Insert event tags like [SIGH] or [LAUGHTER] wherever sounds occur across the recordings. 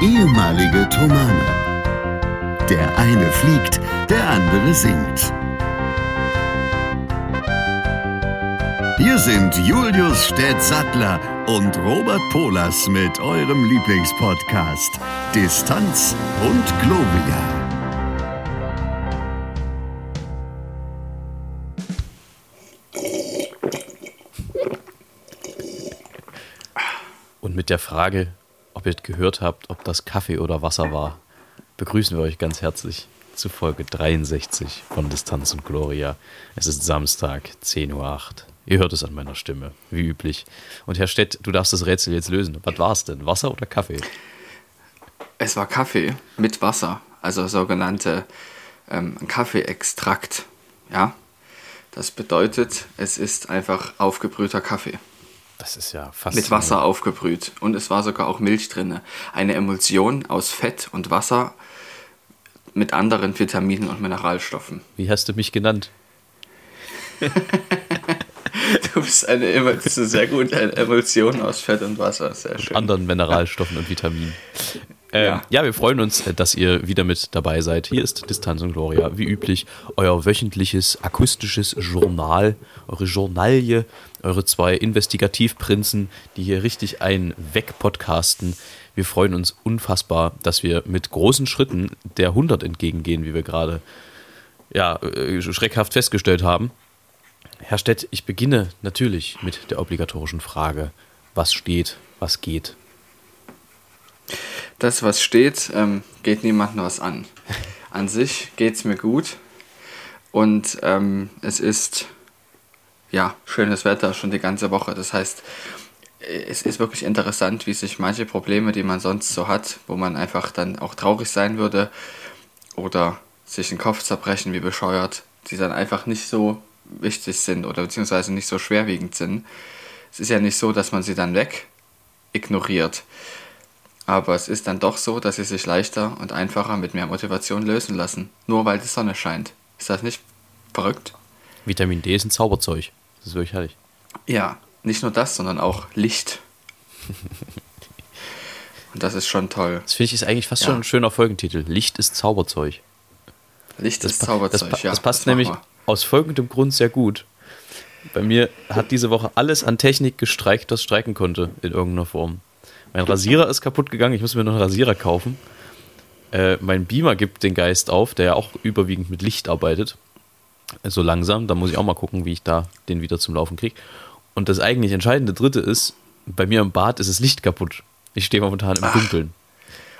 ehemalige Tomane. Der eine fliegt, der andere singt. Hier sind Julius Städtsattler und Robert Polas mit eurem Lieblingspodcast Distanz und Globia. Und mit der Frage, ihr gehört habt, ob das Kaffee oder Wasser war, begrüßen wir euch ganz herzlich zu Folge 63 von Distanz und Gloria. Es ist Samstag, 10.08 Uhr. Ihr hört es an meiner Stimme, wie üblich. Und Herr Stett, du darfst das Rätsel jetzt lösen. Was war es denn? Wasser oder Kaffee? Es war Kaffee mit Wasser, also sogenannte ähm, Kaffeeextrakt. Ja, das bedeutet, es ist einfach aufgebrühter Kaffee. Das ist ja fast. Mit Wasser aufgebrüht. Und es war sogar auch Milch drin. Eine Emulsion aus Fett und Wasser mit anderen Vitaminen und Mineralstoffen. Wie hast du mich genannt? [LAUGHS] du bist eine Emulsion, sehr gut, eine Emulsion aus Fett und Wasser. Sehr schön. Anderen Mineralstoffen und Vitaminen. Ähm, ja. ja. wir freuen uns, dass ihr wieder mit dabei seid. Hier ist Distanz und Gloria, wie üblich, euer wöchentliches akustisches Journal, eure Journalie, eure zwei Investigativprinzen, die hier richtig einen wegpodcasten. Wir freuen uns unfassbar, dass wir mit großen Schritten der 100 entgegengehen, wie wir gerade ja, äh, schreckhaft festgestellt haben. Herr Stett, ich beginne natürlich mit der obligatorischen Frage, was steht, was geht das, was steht, ähm, geht niemandem was an. [LAUGHS] An sich geht es mir gut und ähm, es ist ja schönes Wetter schon die ganze Woche. Das heißt, es ist wirklich interessant, wie sich manche Probleme, die man sonst so hat, wo man einfach dann auch traurig sein würde oder sich den Kopf zerbrechen wie bescheuert, die dann einfach nicht so wichtig sind oder beziehungsweise nicht so schwerwiegend sind. Es ist ja nicht so, dass man sie dann weg ignoriert. Aber es ist dann doch so, dass sie sich leichter und einfacher mit mehr Motivation lösen lassen, nur weil die Sonne scheint. Ist das nicht verrückt? Vitamin D ist ein Zauberzeug. Das ist wirklich herrlich. Ja, nicht nur das, sondern auch Licht. [LAUGHS] und das ist schon toll. Das finde ich ist eigentlich fast ja. schon ein schöner Folgentitel. Licht ist Zauberzeug. Licht das ist Zauberzeug, das, ja. Das passt das nämlich aus folgendem Grund sehr gut. Bei mir hat diese Woche alles an Technik gestreikt, das streiken konnte in irgendeiner Form. Mein Rasierer ist kaputt gegangen, ich muss mir noch einen Rasierer kaufen. Äh, mein Beamer gibt den Geist auf, der ja auch überwiegend mit Licht arbeitet. So langsam, da muss ich auch mal gucken, wie ich da den wieder zum Laufen kriege. Und das eigentlich entscheidende dritte ist, bei mir im Bad ist das Licht kaputt. Ich stehe momentan im Ach, Dunkeln.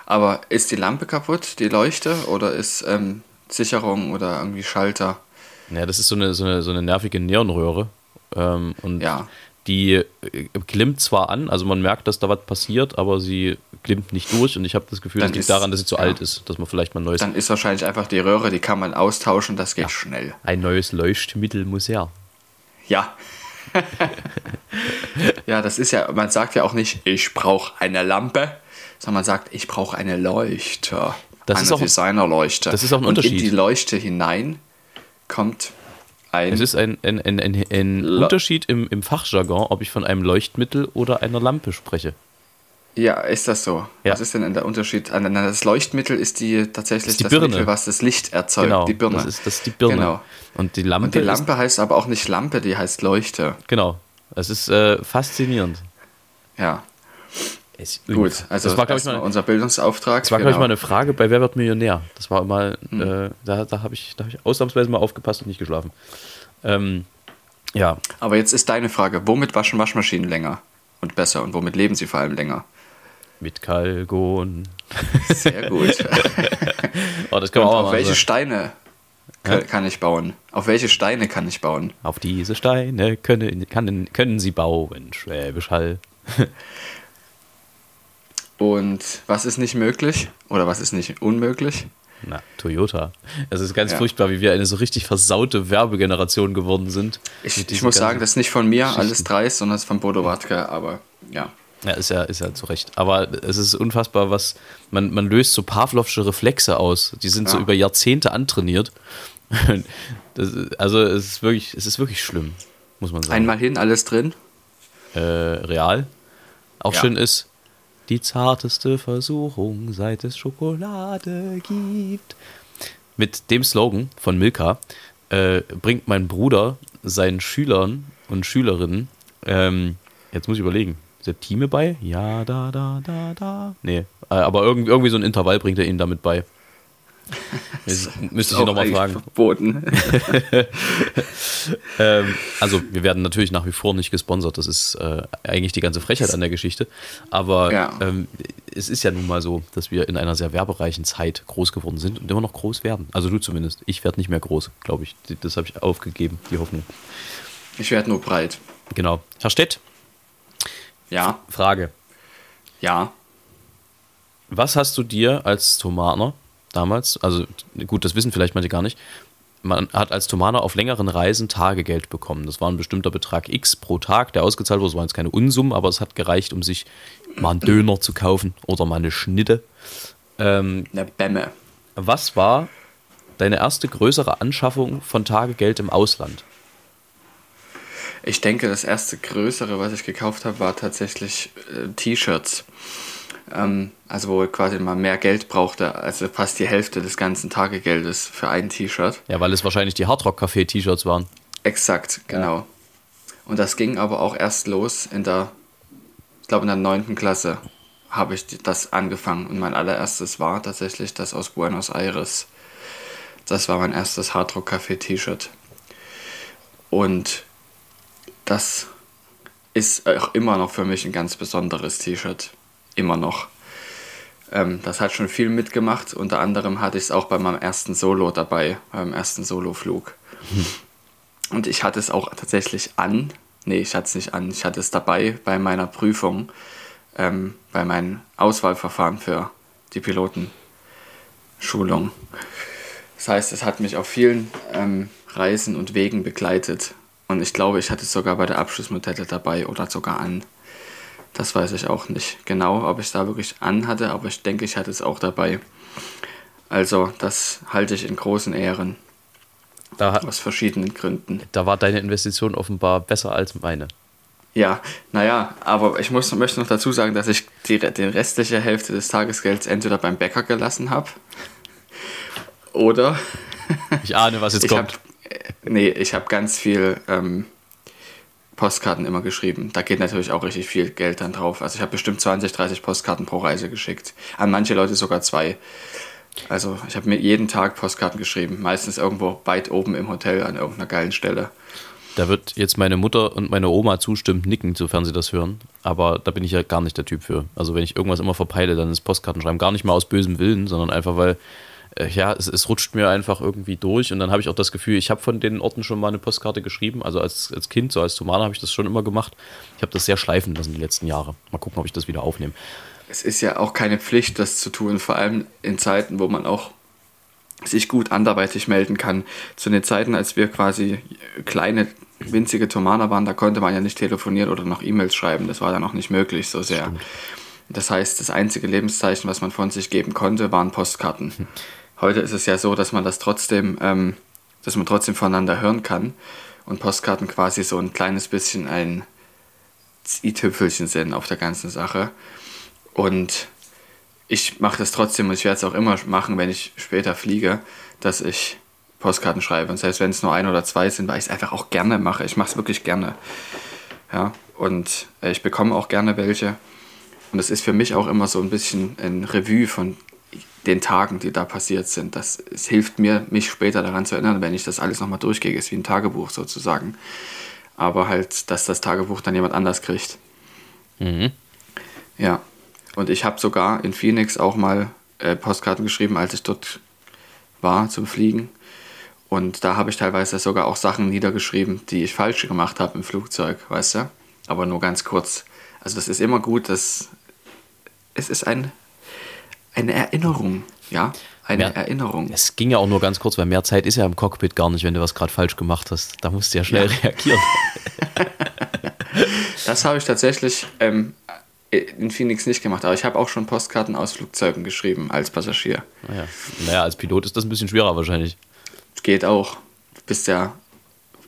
Aber ist die Lampe kaputt, die Leuchte, oder ist ähm, Sicherung oder irgendwie Schalter? Ja, das ist so eine, so eine, so eine nervige Neonröhre. Ähm, und ja die äh, klimmt zwar an, also man merkt, dass da was passiert, aber sie klimmt nicht durch und ich habe das Gefühl, es liegt daran, dass sie zu ja. alt ist, dass man vielleicht mal ein neues. Dann ist wahrscheinlich einfach die Röhre, die kann man austauschen, das geht ja. schnell. Ein neues Leuchtmittel muss her. Ja. [LAUGHS] ja, das ist ja, man sagt ja auch nicht, ich brauche eine Lampe, sondern man sagt, ich brauche eine Leuchte. Das eine ist auch, Designerleuchte. Das ist auch ein Unterschied. Und in die Leuchte hinein kommt ein. Es ist ein, ein, ein, ein, ein Unterschied im, im Fachjargon, ob ich von einem Leuchtmittel oder einer Lampe spreche. Ja, ist das so? Ja. Was ist denn der Unterschied? Das Leuchtmittel ist die tatsächlich ist die das Birne. Mittel, was das Licht erzeugt. Genau, die Birne. Das ist, das ist die Birne. Genau. Und die Lampe, Und die Lampe heißt aber auch nicht Lampe, die heißt Leuchte. Genau. Es ist äh, faszinierend. Ja. Gut, also das war, ich, mal, unser Bildungsauftrag. Das war, genau. glaube ich, mal eine Frage bei Wer wird Millionär? Das war mal, hm. äh, da, da habe ich, hab ich ausnahmsweise mal aufgepasst und nicht geschlafen. Ähm, ja. Aber jetzt ist deine Frage, womit waschen Waschmaschinen länger und besser und womit leben sie vor allem länger? Mit Kalgon. Sehr gut. [LAUGHS] oh, das kann man auch auf welche. Steine ja? kann ich bauen? Auf welche Steine kann ich bauen? Auf diese Steine können, kann, können sie bauen, Schwäbisch Hall. [LAUGHS] Und was ist nicht möglich? Oder was ist nicht unmöglich? Na, Toyota. Es ist ganz ja. furchtbar, wie wir eine so richtig versaute Werbegeneration geworden sind. Ich, ich muss sagen, das ist nicht von mir alles dreist, sondern es ist von Bodo Wartke, aber ja. Ja, ist ja, ist ja zu Recht. Aber es ist unfassbar, was man, man löst so Pavlovsche Reflexe aus. Die sind ja. so über Jahrzehnte antrainiert. [LAUGHS] Das, also es ist wirklich, es ist wirklich schlimm, muss man sagen. Einmal hin, alles drin. Äh, real. Auch ja. schön ist, die zarteste Versuchung, seit es Schokolade gibt. Mit dem Slogan von Milka äh, bringt mein Bruder seinen Schülern und Schülerinnen, ähm, jetzt muss ich überlegen, Septime bei? Ja, da, da, da, da. Nee, äh, aber irgendwie, irgendwie so ein Intervall bringt er ihnen damit bei. Müsste ich nochmal fragen. Verboten. [LAUGHS] ähm, also, wir werden natürlich nach wie vor nicht gesponsert. Das ist äh, eigentlich die ganze Frechheit an der Geschichte. Aber ja. ähm, es ist ja nun mal so, dass wir in einer sehr werbereichen Zeit groß geworden sind und immer noch groß werden. Also, du zumindest. Ich werde nicht mehr groß, glaube ich. Das habe ich aufgegeben, die Hoffnung. Ich werde nur breit. Genau. Herr Stett, ja. Frage. Ja. Was hast du dir als Tomaner damals, also gut, das wissen vielleicht manche gar nicht, man hat als Tomaner auf längeren Reisen Tagegeld bekommen. Das war ein bestimmter Betrag X pro Tag, der ausgezahlt wurde. Es waren jetzt keine Unsummen, aber es hat gereicht, um sich mal einen Döner zu kaufen oder mal eine Schnitte. Ähm, eine Bämme. Was war deine erste größere Anschaffung von Tagegeld im Ausland? Ich denke, das erste größere, was ich gekauft habe, war tatsächlich äh, T-Shirts. Ähm, also wo ich quasi mal mehr Geld brauchte, also fast die Hälfte des ganzen Tagegeldes für ein T-Shirt. Ja, weil es wahrscheinlich die Hardrock Café T-Shirts waren. Exakt, genau. Ja. Und das ging aber auch erst los in der, ich glaube in der neunten Klasse habe ich das angefangen. Und mein allererstes war tatsächlich das aus Buenos Aires. Das war mein erstes Hardrock Café T-Shirt. Und das ist auch immer noch für mich ein ganz besonderes T-Shirt. Immer noch. Ähm, das hat schon viel mitgemacht. Unter anderem hatte ich es auch bei meinem ersten Solo dabei, beim ersten Soloflug. Hm. Und ich hatte es auch tatsächlich an. Nee, ich hatte es nicht an. Ich hatte es dabei bei meiner Prüfung, ähm, bei meinem Auswahlverfahren für die Pilotenschulung. Das heißt, es hat mich auf vielen ähm, Reisen und Wegen begleitet. Und ich glaube, ich hatte es sogar bei der Abschlussmodelle dabei oder sogar an. Das weiß ich auch nicht genau, ob ich da wirklich an hatte, aber ich denke, ich hatte es auch dabei. Also, das halte ich in großen Ehren. Da, aus verschiedenen Gründen. Da war deine Investition offenbar besser als meine. Ja, naja, aber ich muss, möchte noch dazu sagen, dass ich die, die restliche Hälfte des Tagesgelds entweder beim Bäcker gelassen habe oder. Ich ahne, was jetzt kommt. Hab, Nee, ich habe ganz viel ähm, Postkarten immer geschrieben. Da geht natürlich auch richtig viel Geld dann drauf. Also ich habe bestimmt 20, 30 Postkarten pro Reise geschickt. An manche Leute sogar zwei. Also ich habe mir jeden Tag Postkarten geschrieben. Meistens irgendwo weit oben im Hotel an irgendeiner geilen Stelle. Da wird jetzt meine Mutter und meine Oma zustimmend nicken, sofern sie das hören. Aber da bin ich ja gar nicht der Typ für. Also wenn ich irgendwas immer verpeile, dann ist Postkarten schreiben. Gar nicht mal aus bösem Willen, sondern einfach, weil äh, ja, es, es, rutscht mir einfach irgendwie durch und dann habe ich auch das Gefühl, ich habe von den Orten schon mal eine Postkarte geschrieben. Also als, als Kind, so als Tomane habe ich das schon immer gemacht. Ich habe das sehr schleifen lassen die letzten Jahre. Mal gucken, ob ich das wieder aufnehme. Es ist ja auch keine Pflicht, das zu tun, vor allem in Zeiten, wo man auch sich gut anderweitig melden kann. Zu den Zeiten, als wir quasi kleine, winzige Tomaner waren, da konnte man ja nicht telefonieren oder noch E-Mails schreiben. Das war dann auch nicht möglich so sehr. Stimmt. Das heißt, das einzige Lebenszeichen, was man von sich geben konnte, waren Postkarten. Heute ist es ja so, dass man das trotzdem, ähm, dass man trotzdem voneinander hören kann und Postkarten quasi so ein kleines bisschen ein i-Tüpfelchen sind auf der ganzen Sache. Und ich mache das trotzdem und ich werde es auch immer machen, wenn ich später fliege, dass ich Postkarten schreibe. Und selbst wenn es nur ein oder zwei sind, weil ich es einfach auch gerne mache. Ich mache es wirklich gerne. Ja, und äh, ich bekomme auch gerne welche. Und es ist für mich auch immer so ein bisschen ein Revue von den Tagen, die da passiert sind. Das es hilft mir, mich später daran zu erinnern, wenn ich das alles nochmal durchgehe. Es ist wie ein Tagebuch sozusagen. Aber halt, dass das Tagebuch dann jemand anders kriegt. Mhm. Ja. Und ich habe sogar in Phoenix auch mal äh, Postkarten geschrieben, als ich dort war zum Fliegen. Und da habe ich teilweise sogar auch Sachen niedergeschrieben, die ich falsch gemacht habe im Flugzeug, weißt du? Aber nur ganz kurz. Also das ist immer gut, dass es ist ein eine Erinnerung, ja, eine mehr, Erinnerung. Es ging ja auch nur ganz kurz, weil mehr Zeit ist ja im Cockpit gar nicht, wenn du was gerade falsch gemacht hast. Da musst du ja schnell ja. reagieren. [LAUGHS] das habe ich tatsächlich ähm, in Phoenix nicht gemacht, aber ich habe auch schon Postkarten aus Flugzeugen geschrieben als Passagier. Naja. naja, als Pilot ist das ein bisschen schwerer wahrscheinlich. Geht auch. Du bist ja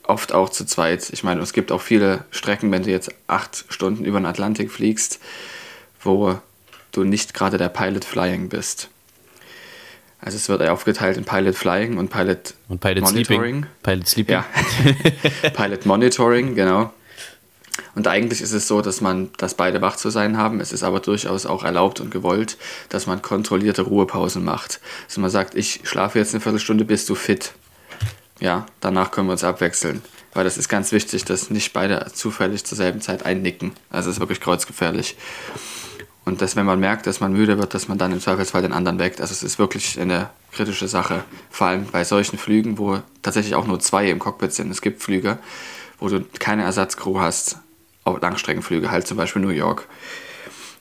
oft auch zu zweit. Ich meine, es gibt auch viele Strecken, wenn du jetzt acht Stunden über den Atlantik fliegst, wo du nicht gerade der Pilot Flying bist. Also es wird aufgeteilt in Pilot Flying und Pilot, Und Pilot Monitoring. Sleeping. Pilot Sleeping. Ja, [LAUGHS] Pilot Monitoring, genau. Und eigentlich ist es so, dass man, dass beide wach zu sein haben. Es ist aber durchaus auch erlaubt und gewollt, dass man kontrollierte Ruhepausen macht. Also man sagt, ich schlafe jetzt eine Viertelstunde, bist du fit. Ja, danach können wir uns abwechseln. Weil das ist ganz wichtig, dass nicht beide zufällig zur selben Zeit einnicken. Also es ist wirklich kreuzgefährlich. Und dass, wenn man merkt, dass man müde wird, dass man dann im Zweifelsfall den anderen weckt. Also es ist wirklich eine kritische Sache. Vor allem bei solchen Flügen, wo tatsächlich auch nur zwei im Cockpit sind. Es gibt Flüge, wo du keine Ersatzcrew hast. Auch Langstreckenflüge, halt zum Beispiel New York.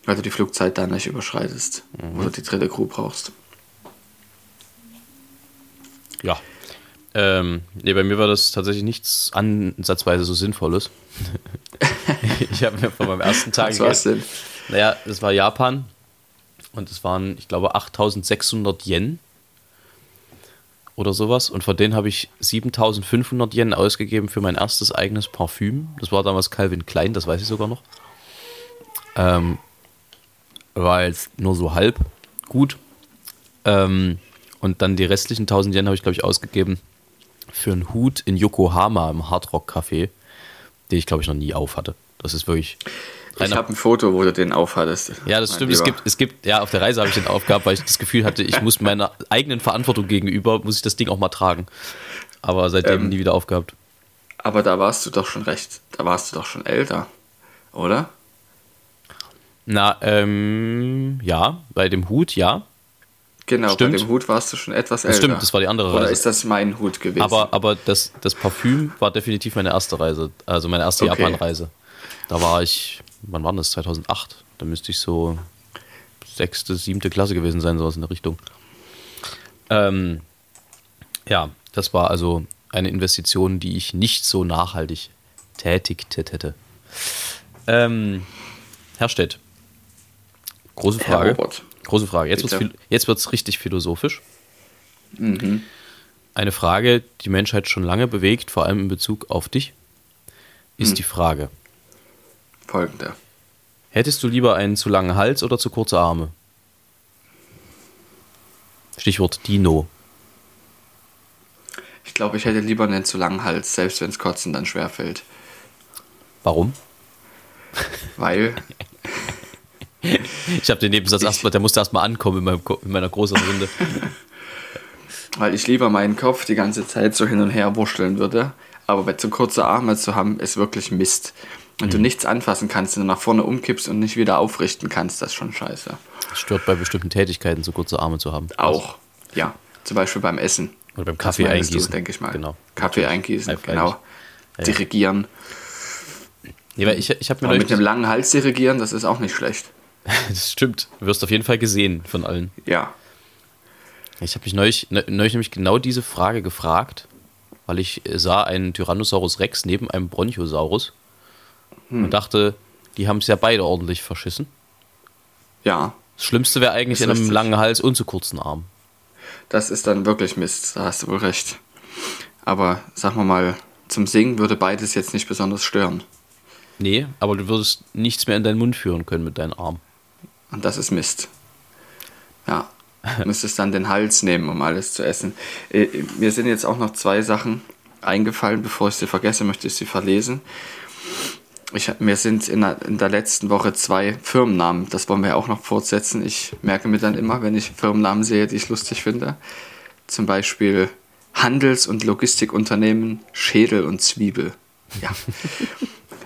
Weil du die Flugzeit dann nicht überschreitest. Wo du die dritte Crew brauchst. Ja. Ähm, nee, bei mir war das tatsächlich nichts ansatzweise so Sinnvolles. [LAUGHS] ich habe mir von meinem ersten Tag. Was war's denn? Naja, das war Japan und es waren, ich glaube, 8600 Yen oder sowas. Und von denen habe ich 7500 Yen ausgegeben für mein erstes eigenes Parfüm. Das war damals Calvin Klein, das weiß ich sogar noch. Ähm, war jetzt nur so halb gut. Ähm, und dann die restlichen 1000 Yen habe ich, glaube ich, ausgegeben für einen Hut in Yokohama im Hardrock Café, den ich, glaube ich, noch nie auf hatte. Das ist wirklich. Ich habe ein Foto, wo du den aufhattest. ja, das stimmt. Es gibt, es gibt, ja, auf der Reise habe ich den aufgehabt, weil ich das Gefühl hatte, ich muss meiner eigenen Verantwortung gegenüber, muss ich das Ding auch mal tragen. Aber seitdem Ähm. nie wieder aufgehabt. Aber da warst du doch schon recht, da warst du doch schon älter, oder? Na, ähm, ja, bei dem Hut, ja. Genau, Stimmt. bei dem Hut warst du schon etwas Das älter. stimmt, das war die andere Oder Reise. ist das mein Hut gewesen? Aber, aber das, das Parfüm war definitiv meine erste Reise, also meine erste Okay. Japan-Reise. Da war ich, wann war das? 2008. Da müsste ich so sechste, siebte Klasse gewesen sein, sowas in der Richtung. Ähm, ja, das war also eine Investition, die ich nicht so nachhaltig tätigt hätte. Ähm, Herr Stett, große Frage. Große Frage. Jetzt wird es wird's richtig philosophisch. Mhm. Eine Frage, die die Menschheit schon lange bewegt, vor allem in Bezug auf dich, ist Hm. die Frage: Folgende. Hättest du lieber einen zu langen Hals oder zu kurze Arme? Stichwort Dino. Ich glaube, ich hätte lieber einen zu langen Hals, selbst wenn es Kotzen dann schwerfällt. Warum? Weil, [LAUGHS] Ich habe den Nebensatz erstmal, der musste erstmal ankommen in, meinem, in meiner großen Runde. [LAUGHS] weil ich lieber meinen Kopf die ganze Zeit so hin und her wurschteln würde. Aber zu kurze Arme zu haben, ist wirklich Mist. Wenn du Mhm. nichts anfassen kannst und du nach vorne umkippst und nicht wieder aufrichten kannst, das ist schon scheiße. Stört bei bestimmten Tätigkeiten, so kurze Arme zu haben. Auch, ja. Zum Beispiel beim Essen. Oder beim Das Kaffee eingießen. denke ich mal. Genau. Kaffee eingießen, Ja, freilich. genau. Ja, ja. Dirigieren. Nee, weil ich, ich habe mir mit einem langen Hals dirigieren, das ist auch nicht schlecht. [LAUGHS] Das stimmt. Du wirst auf jeden Fall gesehen von allen. Ja. Ich habe mich neulich, ne, neulich nämlich genau diese Frage gefragt, weil ich äh, sah einen Tyrannosaurus Rex neben einem Bronchosaurus und dachte, die haben es ja beide ordentlich verschissen. Ja. Das Schlimmste wäre eigentlich in einem richtig. langen Hals und zu kurzen Armen. Das ist dann wirklich Mist, da hast du wohl recht. Aber sagen wir mal, zum Singen würde beides jetzt nicht besonders stören. Nee, aber du würdest nichts mehr in deinen Mund führen können mit deinen Armen. Und das ist Mist. Ja. Du müsstest dann den Hals nehmen, um alles zu essen. Äh, Mir sind jetzt auch noch zwei Sachen eingefallen. Bevor ich sie vergesse, möchte ich sie verlesen. Ich, mir sind in der, in der letzten Woche zwei Firmennamen, das wollen wir ja auch noch fortsetzen. Ich merke mir dann immer, wenn ich Firmennamen sehe, die ich lustig finde. Zum Beispiel Handels- und Logistikunternehmen Schädel und Zwiebel. Ja. [LAUGHS]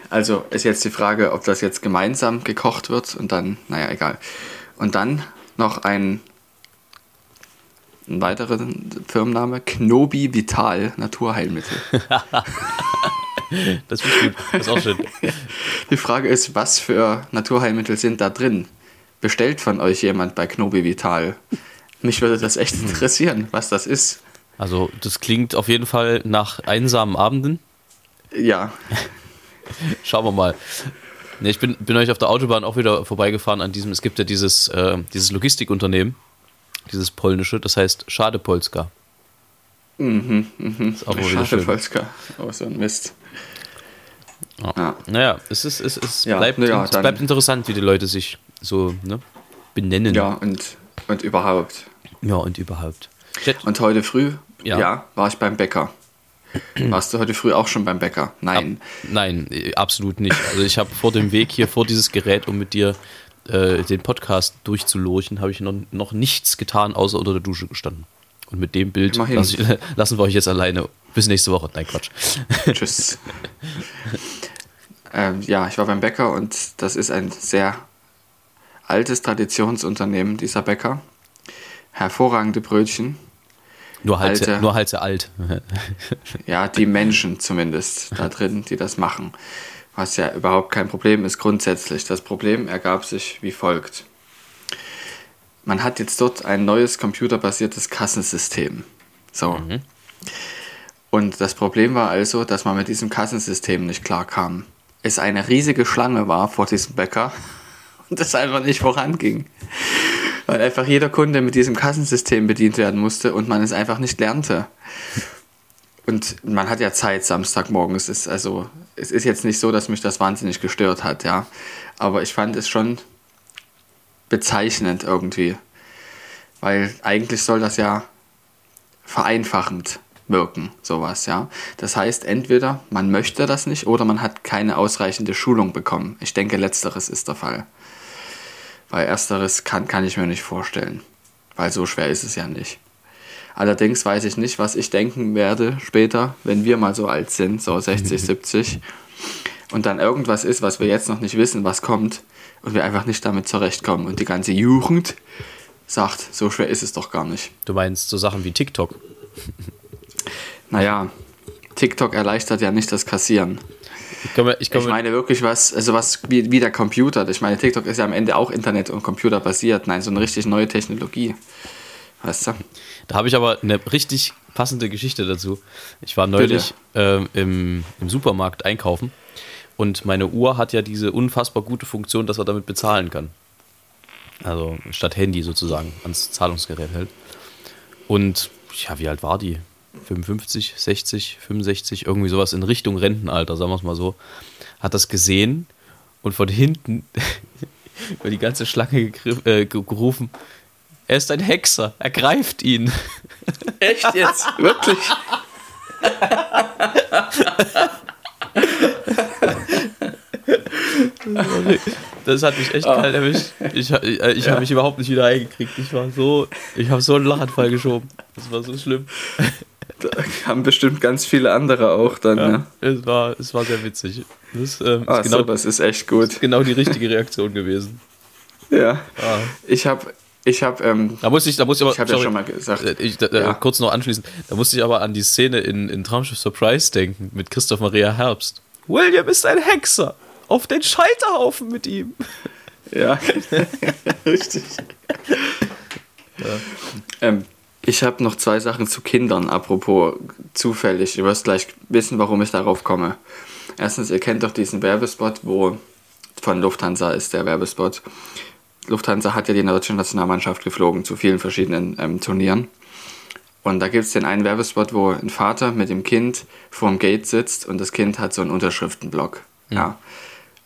Also ist jetzt die Frage, ob das jetzt gemeinsam gekocht wird und dann, naja, egal. Und dann noch ein, ein weiterer Firmenname, Knobi Vital Naturheilmittel. [LAUGHS] [LAUGHS] Das ist gut. Das ist auch schön. [LAUGHS] Die Frage ist, was für Naturheilmittel sind da drin? Bestellt von euch jemand bei Knobi Vital? Mich würde das echt interessieren, was das ist. Also, das klingt auf jeden Fall nach einsamen Abenden. Ja, [LAUGHS] Schauen wir mal. Nee, ich bin, bin euch auf der Autobahn auch wieder vorbeigefahren an diesem, es gibt ja dieses, äh, dieses Logistikunternehmen, dieses polnische, das heißt Schade Polska. Mhm, mhm. Ist auch mal wieder schön. Polska. Oh, so ein Mist. Ja. Ja. Naja, es, ist, es, es, Ja, bleibt, na ja, es bleibt interessant, wie die Leute sich so, ne? benennen. Ja, und, und überhaupt. Ja, und überhaupt. Und heute früh, Ja. war ich beim Bäcker. [CLEARS THROAT] Warst du heute früh auch schon beim Bäcker? Nein. Nein, äh, absolut nicht. Also ich habe vor dem Weg hier vor dieses Gerät, um mit dir äh, den Podcast durchzulurchen, habe ich noch, noch nichts getan, außer unter der Dusche gestanden. Und mit dem Bild lass ich, [LAUGHS] lassen wir euch jetzt alleine. Bis nächste Woche. Nein, Quatsch. [LAUGHS] Tschüss. ähm, ja, ich war beim Bäcker und das ist ein sehr altes Traditionsunternehmen, dieser Bäcker. Hervorragende Brötchen. Nur halt, Alter. nur halt sehr alt. [LAUGHS] Ja, die Menschen zumindest da drin, die das machen. Was ja überhaupt kein Problem ist grundsätzlich. Das Problem ergab sich wie folgt. Man hat jetzt dort ein neues computerbasiertes Kassensystem. So. Und das Problem war also, dass man mit diesem Kassensystem nicht klarkam. Es eine riesige Schlange war vor diesem Bäcker [LAUGHS] und es einfach nicht voranging. Weil einfach jeder Kunde mit diesem Kassensystem bedient werden musste und man es einfach nicht lernte. Und man hat ja Zeit Samstagmorgen. Es ist also, es ist jetzt nicht so, dass mich das wahnsinnig gestört hat, ja. Aber ich fand es schon bezeichnend irgendwie. Weil eigentlich soll das ja vereinfachend wirken, sowas, ja. Das heißt, entweder man möchte das nicht oder man hat keine ausreichende Schulung bekommen. Ich denke, letzteres ist der Fall. Weil ersteres kann, kann ich mir nicht vorstellen. Weil so schwer ist es ja nicht. Allerdings weiß ich nicht, was ich denken werde später, wenn wir mal so alt sind, so 60, 70, [LAUGHS] und dann irgendwas ist, was wir jetzt noch nicht wissen, was kommt, und wir einfach nicht damit zurechtkommen. Und die ganze Jugend sagt, so schwer ist es doch gar nicht. Du meinst so Sachen wie TikTok. [LAUGHS] Naja, TikTok erleichtert ja nicht das Kassieren. Ich, komme, ich, komme, Ich meine wirklich was, also was wie, wie der Computer. Ich meine, TikTok ist ja am Ende auch Internet und Computer basiert. Nein, so eine richtig neue Technologie. Weißt du? Da habe ich aber eine richtig passende Geschichte dazu. Ich war neulich ähm, im, im Supermarkt einkaufen und meine Uhr hat ja diese unfassbar gute Funktion, dass er damit bezahlen kann. Also statt Handy sozusagen ans Zahlungsgerät hält. Und ja, wie alt war die? 55, 60, 65, irgendwie sowas in Richtung Rentenalter, sagen wir es mal so. Hat das gesehen und von hinten [LAUGHS] über die ganze Schlange äh, gerufen, er ist ein Hexer, er greift ihn. Echt jetzt? Wirklich? [LAUGHS] Das hat mich echt kalt erwischt. Ich, äh, ich habe mich überhaupt nicht wieder eingekriegt. Ich war so, ich habe so einen Lachanfall geschoben. Das war so schlimm. Da haben bestimmt ganz viele andere auch dann. Ja, ne? es, war, es war sehr witzig. Das ähm, Ah, ist genau, sowas ist echt gut. genau die richtige Reaktion gewesen. Ja. Ah. Ich habe, ich habe, ähm, Da musste ich, da musste ich aber, ich habe ja schon mal gesagt. äh, ich, da, Ja. kurz noch anschließen, da musste ich aber an die Szene in, in Traumschiff Surprise denken mit Christoph Maria Herbst. William ist ein Hexer. Auf den Scheiterhaufen mit ihm. Ja, [LAUGHS] richtig. Ähm, ich habe noch zwei Sachen zu Kindern, apropos zufällig. Du wirst gleich wissen, warum ich darauf komme. Erstens, ihr kennt doch diesen Werbespot, wo von Lufthansa ist der Werbespot. Lufthansa hat ja die deutsche Nationalmannschaft geflogen zu vielen verschiedenen ähm, Turnieren. Und da gibt es den einen Werbespot, wo ein Vater mit dem Kind vorm Gate sitzt und das Kind hat so einen Unterschriftenblock. Ja.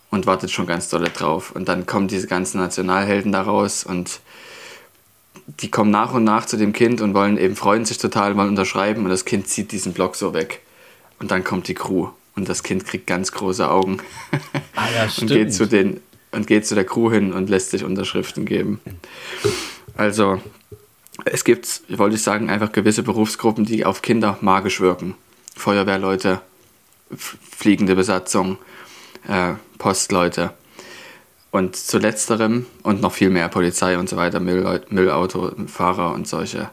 Und wartet schon ganz dolle drauf. Und dann kommen diese ganzen Nationalhelden da raus und die kommen nach und nach zu dem Kind und wollen eben freuen sich total, wollen unterschreiben und das Kind zieht diesen Block so weg. Und dann kommt die Crew und das Kind kriegt ganz große Augen Ah ja, [LAUGHS] und geht zu den und geht zu der Crew hin und lässt sich Unterschriften geben. Also es gibt, wollte ich sagen, einfach gewisse Berufsgruppen, die auf Kinder magisch wirken. Feuerwehrleute, fliegende Besatzung, äh, Postleute. Und zu letzterem und noch viel mehr Polizei und so weiter, Müll, Müllautofahrer und solche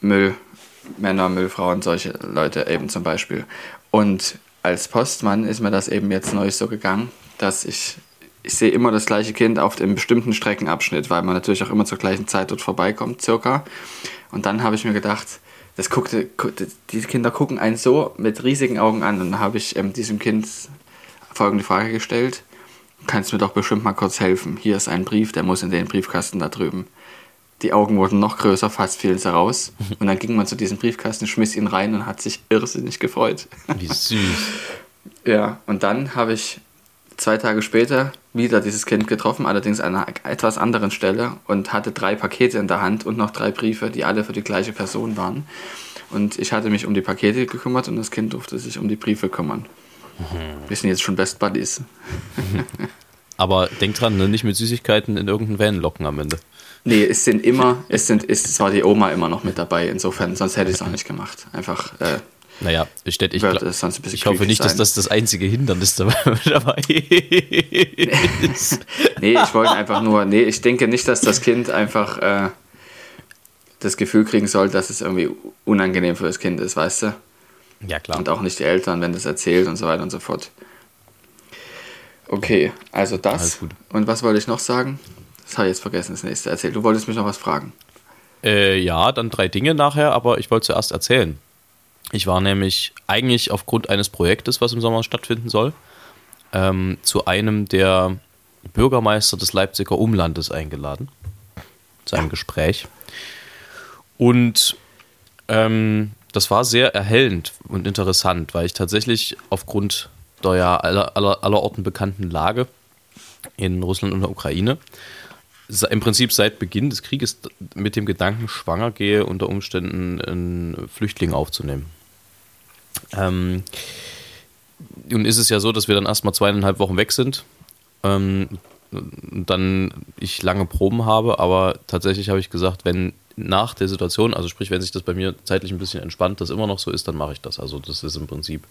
Müllmänner, Müllfrauen, solche Leute eben zum Beispiel. Und als Postmann ist mir das eben jetzt neu so gegangen, dass ich, ich sehe immer das gleiche Kind auf einem bestimmten Streckenabschnitt, weil man natürlich auch immer zur gleichen Zeit dort vorbeikommt, circa. Und dann habe ich mir gedacht, das guckte, gu- die Kinder gucken einen so mit riesigen Augen an. Und dann habe ich ähm, diesem Kind folgende Frage gestellt. Kannst mir doch bestimmt mal kurz helfen. Hier ist ein Brief, der muss in den Briefkasten da drüben. Die Augen wurden noch größer, fast fielen sie raus. Und dann ging man zu diesem Briefkasten, schmiss ihn rein und hat sich irrsinnig gefreut. Wie süß. [LAUGHS] Ja, und dann habe ich zwei Tage später wieder dieses Kind getroffen, allerdings an einer etwas anderen Stelle und hatte drei Pakete in der Hand und noch drei Briefe, die alle für die gleiche Person waren. Und ich hatte mich um die Pakete gekümmert und das Kind durfte sich um die Briefe kümmern. Wir sind jetzt schon Best Buddies. [LAUGHS] Aber denk dran, ne? nicht mit Süßigkeiten in irgendeinen Van locken am Ende. Nee, es sind immer, es sind, es war die Oma immer noch mit dabei, insofern, sonst hätte ich es auch nicht gemacht. Einfach, äh, naja, ich, ich, ich, ich hoffe nicht, sein. dass das das einzige Hindernis dabei [LAUGHS] ist. [LAUGHS] nee, ich wollte einfach nur, nee, ich denke nicht, dass das Kind einfach äh, das Gefühl kriegen soll, dass es irgendwie unangenehm für das Kind ist, weißt du? Ja, klar. Und auch nicht die Eltern, wenn das erzählt und so weiter und so fort. Okay, also das. Und was wollte ich noch sagen? Das habe ich jetzt vergessen, das nächste erzählt. Du wolltest mich noch was fragen. Äh, ja, dann drei Dinge nachher, aber ich wollte zuerst erzählen. Ich war nämlich eigentlich aufgrund eines Projektes, was im Sommer stattfinden soll, ähm, zu einem der Bürgermeister des Leipziger Umlandes eingeladen. Zu einem Gespräch. Und ähm, das war sehr erhellend und interessant, weil ich tatsächlich aufgrund der ja aller, aller, allerorten bekannten Lage in Russland und der Ukraine im Prinzip seit Beginn des Krieges mit dem Gedanken schwanger gehe, unter Umständen einen Flüchtling aufzunehmen. Ähm, nun ist es ja so, dass wir dann erstmal zweieinhalb Wochen weg sind. Ähm, dann ich lange Proben habe, aber tatsächlich habe ich gesagt, wenn nach der Situation, also sprich, wenn sich das bei mir zeitlich ein bisschen entspannt, das immer noch so ist, dann mache ich das. Also das ist im Prinzip,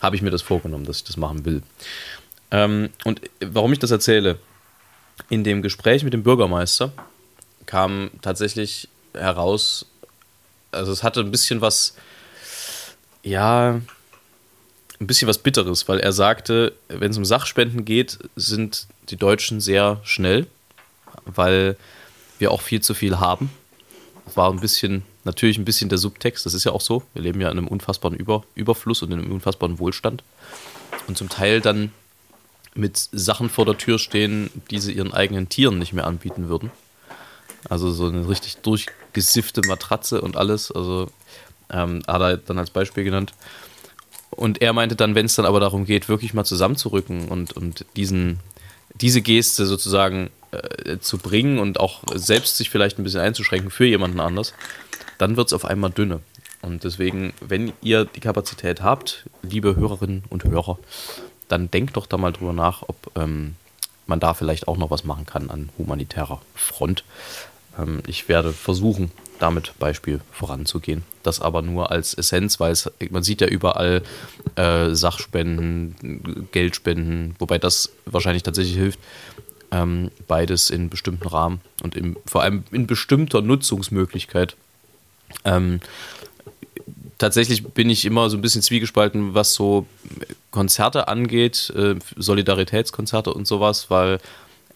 habe ich mir das vorgenommen, dass ich das machen will. Ähm, und warum ich das erzähle, in dem Gespräch mit dem Bürgermeister kam tatsächlich heraus, also es hatte ein bisschen was, ja, ein bisschen was Bitteres, weil er sagte, wenn es um Sachspenden geht, sind die Deutschen sehr schnell, weil wir auch viel zu viel haben. War ein bisschen, natürlich ein bisschen der Subtext, das ist ja auch so. Wir leben ja in einem unfassbaren Über, Überfluss und in einem unfassbaren Wohlstand. Und zum Teil dann mit Sachen vor der Tür stehen, die sie ihren eigenen Tieren nicht mehr anbieten würden. Also so eine richtig durchgesiffte Matratze und alles. Also ähm, hat er dann als Beispiel genannt. Und er meinte dann, wenn es dann aber darum geht, wirklich mal zusammenzurücken und, und diesen, diese Geste sozusagen äh, zu bringen und auch selbst sich vielleicht ein bisschen einzuschränken für jemanden anders, dann wird es auf einmal dünne. Und deswegen, wenn ihr die Kapazität habt, liebe Hörerinnen und Hörer, dann denkt doch da mal drüber nach, ob ähm, man da vielleicht auch noch was machen kann an humanitärer Front. Ähm, ich werde versuchen, damit Beispiel voranzugehen. Das aber nur als Essenz, weil es, man sieht ja überall äh, Sachspenden, Geldspenden, wobei das wahrscheinlich tatsächlich hilft. Ähm, beides in bestimmten Rahmen und im, vor allem in bestimmter Nutzungsmöglichkeit. Ähm, tatsächlich bin ich immer so ein bisschen zwiegespalten, was so Konzerte angeht, äh, Solidaritätskonzerte und sowas, weil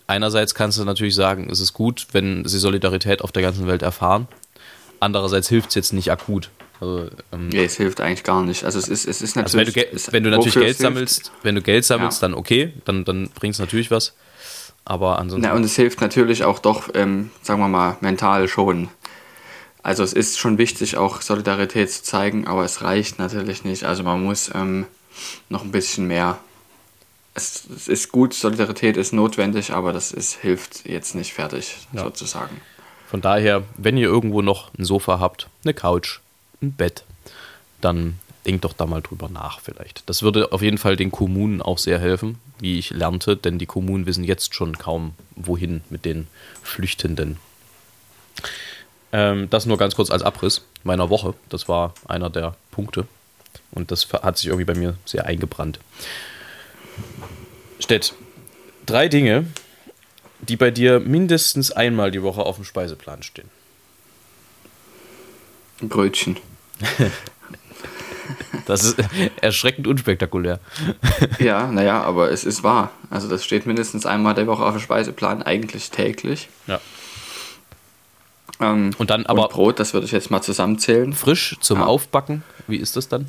einerseits kannst du natürlich sagen, es ist gut, wenn sie Solidarität auf der ganzen Welt erfahren. Andererseits hilft es jetzt nicht akut. Also, ähm, nee, es hilft eigentlich gar nicht. Also es ist, es ist natürlich. Also wenn, du, wenn du natürlich Geld sammelst, wenn du Geld sammelst, ja. dann okay, dann, dann bringt es natürlich was. Aber ansonsten. Ja, und es hilft natürlich auch doch, ähm, sagen wir mal, mental schon. Also es ist schon wichtig, auch Solidarität zu zeigen, aber es reicht natürlich nicht. Also man muss ähm, noch ein bisschen mehr. Es, es, ist gut, Solidarität ist notwendig, aber das ist, hilft jetzt nicht fertig, ja. sozusagen. Von daher, wenn ihr irgendwo noch ein Sofa habt, eine Couch, ein Bett, dann denkt doch da mal drüber nach vielleicht. Das würde auf jeden Fall den Kommunen auch sehr helfen, wie ich lernte, denn die Kommunen wissen jetzt schon kaum, wohin mit den Flüchtenden. Ähm, das nur ganz kurz als Abriss meiner Woche. Das war einer der Punkte. Und das hat sich irgendwie bei mir sehr eingebrannt. Stett, drei Dinge, die bei dir mindestens einmal die Woche auf dem Speiseplan stehen? Brötchen. [LAUGHS] das ist erschreckend unspektakulär. ja, naja, aber es ist wahr. Also das steht mindestens einmal der Woche auf dem Speiseplan, eigentlich täglich. Ja. Ähm, und dann aber und Brot, das würde ich jetzt mal zusammenzählen. Frisch zum ja. Aufbacken, wie ist das dann?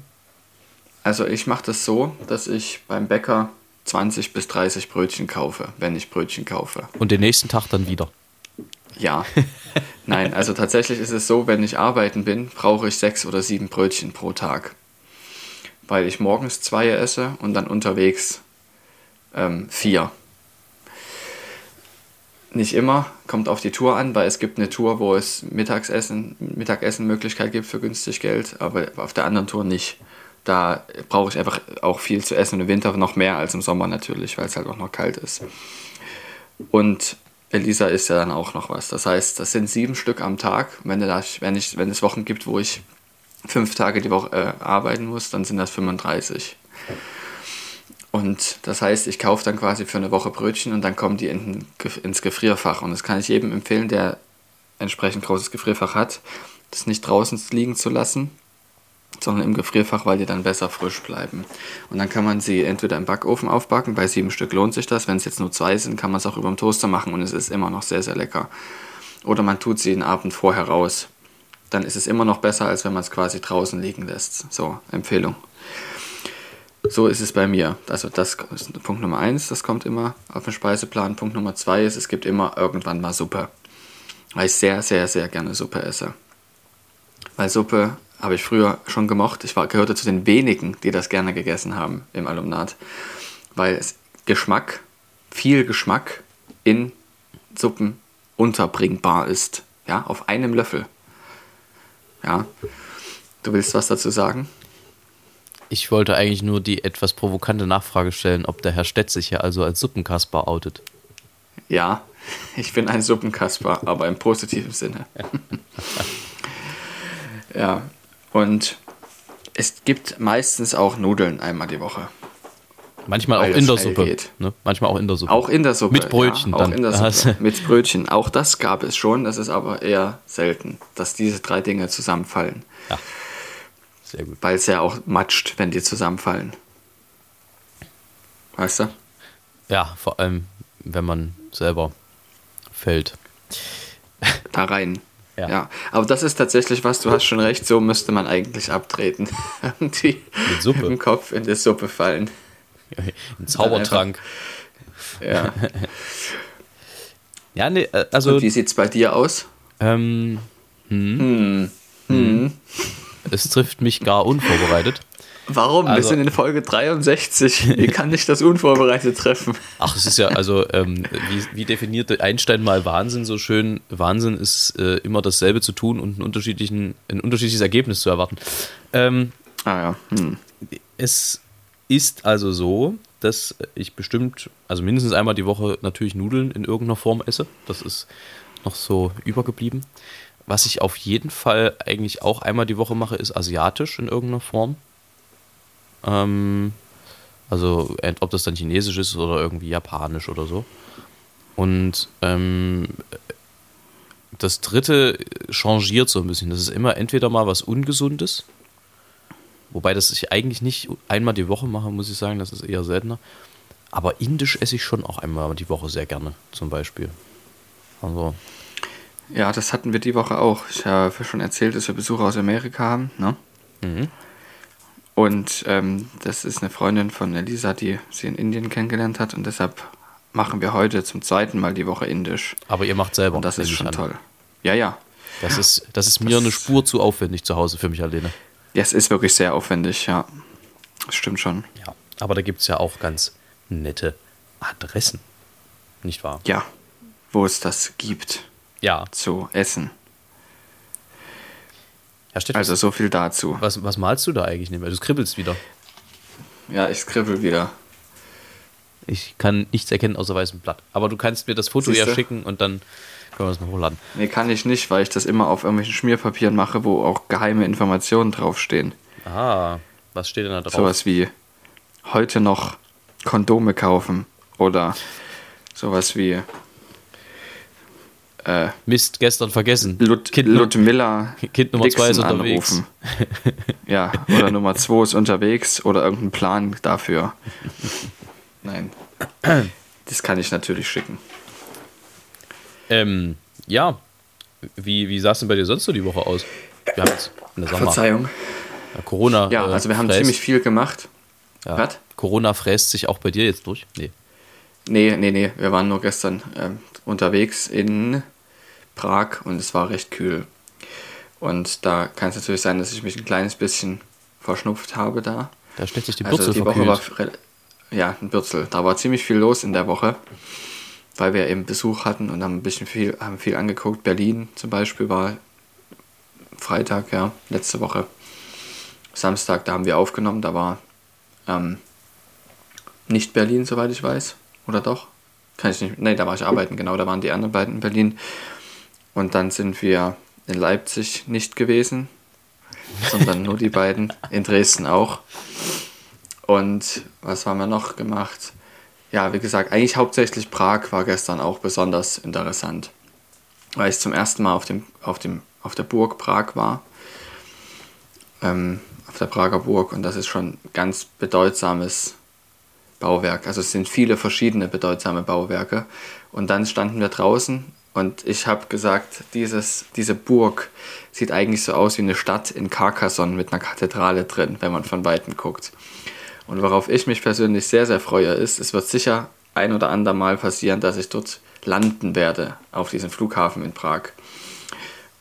Also ich mache das so, dass ich beim Bäcker 20 bis 30 Brötchen kaufe, wenn ich Brötchen kaufe. Und den nächsten Tag dann wieder? Ja. Nein, also tatsächlich ist es so, wenn ich arbeiten bin, brauche ich sechs oder sieben Brötchen pro Tag. Weil ich morgens zwei esse und dann unterwegs ähm, vier. Nicht immer, kommt auf die Tour an, weil es gibt eine Tour, wo es Mittagessen, Mittagessenmöglichkeit gibt für günstig Geld, aber auf der anderen Tour nicht. Da brauche ich einfach auch viel zu essen im Winter noch mehr als im Sommer natürlich, weil es halt auch noch kalt ist. Und Elisa isst ja dann auch noch was. Das heißt, das sind sieben Stück am Tag. Wenn, das, wenn, ich, wenn es Wochen gibt, wo ich fünf Tage die Woche äh, arbeiten muss, dann sind das 35. Und das heißt, ich kaufe dann quasi für eine Woche Brötchen und dann kommen die in, ins Gefrierfach. Und das kann ich jedem empfehlen, der entsprechend großes Gefrierfach hat, das nicht draußen liegen zu lassen, sondern im Gefrierfach, weil die dann besser frisch bleiben. Und dann kann man sie entweder im Backofen aufbacken, bei sieben Stück lohnt sich das. Wenn es jetzt nur zwei sind, kann man es auch über dem Toaster machen und es ist immer noch sehr, sehr lecker. Oder man tut sie den Abend vorher raus. Dann ist es immer noch besser, als wenn man es quasi draußen liegen lässt. So, Empfehlung. So ist es bei mir. Also das ist Punkt Nummer eins, das kommt immer auf den Speiseplan. Punkt Nummer zwei ist, es gibt immer irgendwann mal Suppe. Weil ich sehr, sehr, sehr gerne Suppe esse. Weil Suppe habe ich früher schon gemocht. Ich war, gehörte zu den wenigen, die das gerne gegessen haben im Alumnat. Weil es Geschmack, viel Geschmack in Suppen unterbringbar ist. Ja, auf einem Löffel. Ja. Du willst was dazu sagen? Ich wollte eigentlich nur die etwas provokante Nachfrage stellen, ob der Herr Stett sich ja also als Suppenkasper outet. Ja, ich bin ein Suppenkasper, [LAUGHS] aber im positiven Sinne. [LAUGHS] ja, und es gibt meistens auch Nudeln einmal die Woche. Manchmal auch in der Suppe. Ne? Manchmal auch in der Suppe. Auch in der Suppe. Mit Brötchen ja, dann. Auch in der Suppe. [LAUGHS] Mit Brötchen. Auch das gab es schon. Das ist aber eher selten, dass diese drei Dinge zusammenfallen. Ja. Sehr gut. Weil es ja auch matscht, wenn die zusammenfallen. Weißt du? Ja, vor allem, wenn man selber fällt. Da rein. [LAUGHS] Ja. ja. Aber das ist tatsächlich was, du hast schon recht, so müsste man eigentlich abtreten. [LAUGHS] Irgendwie Mit Suppe. im Kopf in die Suppe fallen. [LAUGHS] Ein Zaubertrank. Ja. Ja, nee, äh, also. Und wie sieht es bei dir aus? Ähm, Hm. Hm. es trifft mich gar unvorbereitet. Warum? Wir Also- sind in Folge 63. Wie kann ich das unvorbereitet treffen? Ach, es ist ja, also, ähm, wie, wie definierte Einstein mal Wahnsinn so schön? Wahnsinn ist äh, immer dasselbe zu tun und einen unterschiedlichen, ein unterschiedliches Ergebnis zu erwarten. Ähm, Ah ja. Hm. es ist also so, dass ich bestimmt, also mindestens einmal die Woche natürlich Nudeln in irgendeiner Form esse. Das ist noch so übergeblieben. Was ich auf jeden Fall eigentlich auch einmal die Woche mache, ist asiatisch in irgendeiner Form. Ähm, also ob das dann chinesisch ist oder irgendwie japanisch oder so. Und ähm, das dritte changiert so ein bisschen. Das ist immer entweder mal was Ungesundes, wobei das ich eigentlich nicht einmal die Woche mache, muss ich sagen, das ist eher seltener. Aber indisch esse ich schon auch einmal die Woche sehr gerne, zum Beispiel. Also, Ja, das hatten wir die Woche auch. Ich habe schon erzählt, dass wir Besucher aus Amerika haben. Ne? Mhm. Und ähm, das ist eine Freundin von Elisa, die sie in Indien kennengelernt hat. Und deshalb machen wir heute zum zweiten Mal die Woche Indisch. aber ihr macht selber. Und das ist schon an. toll. Ja, ja. Das ist, das ist mir eine Spur zu aufwendig zu Hause für mich alleine. Ja, es ist wirklich sehr aufwendig, ja. Das stimmt schon. Ja, aber da gibt es ja auch ganz nette Adressen. Nicht wahr? Ja, wo es das gibt Ja. zu essen. Herr Stefan, Also so viel dazu. was, was malst du da eigentlich nicht mehr? Du skribbelst wieder. Ja, ich skribbel wieder. Ich kann nichts erkennen außer weißem Blatt. Aber du kannst mir das Foto ja Siehste? schicken und dann können wir das mal hochladen. Nee, kann ich nicht, weil ich das immer auf irgendwelchen Schmierpapieren mache, wo auch geheime Informationen draufstehen. Ah, was steht denn da drauf? Sowas wie heute noch Kondome kaufen oder sowas wie äh, Mist, gestern vergessen. Lut kind, Ludmilla Kind Nummer zwei ist Dixon unterwegs. [LAUGHS] ja, oder Nummer zwei ist unterwegs oder irgendein Plan dafür. Nein. Das kann ich natürlich schicken. Ähm, ja. Wie, wie sah es denn bei dir sonst so die Woche aus? Wir haben jetzt in der Sommer. Verzeihung. Ja, Corona. Ja, äh, also wir haben fräst. ziemlich viel gemacht. Ja. Was? Corona fräst sich auch bei dir jetzt durch? Nee. Nee, nee, nee. Wir waren nur gestern ähm, unterwegs in Prag und es war recht kühl. Und da kann es natürlich sein, dass ich mich ein kleines bisschen verschnupft habe da. Da stellt sich die Also Bürzel die Woche war ja, in Bürzel. Da war ziemlich viel los in der Woche, weil wir eben Besuch hatten und haben ein bisschen viel, haben viel angeguckt. Berlin zum Beispiel war Freitag, ja, letzte Woche. Samstag, da haben wir aufgenommen, da war ähm, nicht Berlin, soweit ich weiß. Oder doch? Kann ich nicht. Nee, da war ich arbeiten, genau, da waren die anderen beiden in Berlin. Und dann sind wir in Leipzig nicht gewesen, sondern nur die beiden, in Dresden auch. Und was haben wir noch gemacht? Ja, wie gesagt, eigentlich hauptsächlich Prag war gestern auch besonders interessant, weil ich zum ersten Mal auf, dem, auf, dem, auf der Burg Prag war, ähm, auf der Prager Burg und das ist schon ein ganz bedeutsames Bauwerk. Also es sind viele verschiedene bedeutsame Bauwerke und dann standen wir draußen und ich habe gesagt, dieses, diese Burg sieht eigentlich so aus wie eine Stadt in Carcassonne mit einer Kathedrale drin, wenn man von Weitem guckt. Und worauf ich mich persönlich sehr, sehr freue, ist, es wird sicher ein oder ander Mal passieren, dass ich dort landen werde, auf diesem Flughafen in Prag.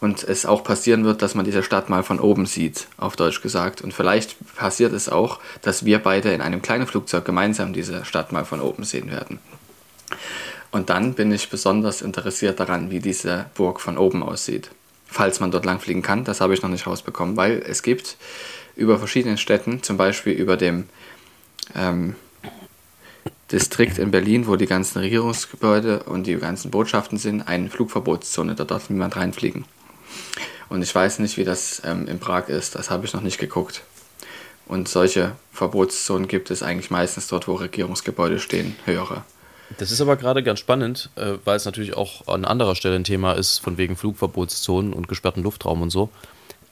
Und es auch passieren wird, dass man diese Stadt mal von oben sieht, auf Deutsch gesagt. Und vielleicht passiert es auch, dass wir beide in einem kleinen Flugzeug gemeinsam diese Stadt mal von oben sehen werden. Und dann bin ich besonders interessiert daran, wie diese Burg von oben aussieht. Falls man dort langfliegen kann, das habe ich noch nicht rausbekommen, weil es gibt über verschiedenen Städten, zum Beispiel über dem ähm, Distrikt in Berlin, wo die ganzen Regierungsgebäude und die ganzen Botschaften sind, eine Flugverbotszone. Da darf niemand reinfliegen. Und ich weiß nicht, wie das ähm, in Prag ist. Das habe ich noch nicht geguckt. Und solche Verbotszonen gibt es eigentlich meistens dort, wo Regierungsgebäude stehen, höhere. Das ist aber gerade ganz spannend, äh, weil es natürlich auch an anderer Stelle ein Thema ist, von wegen Flugverbotszonen und gesperrten Luftraum und so.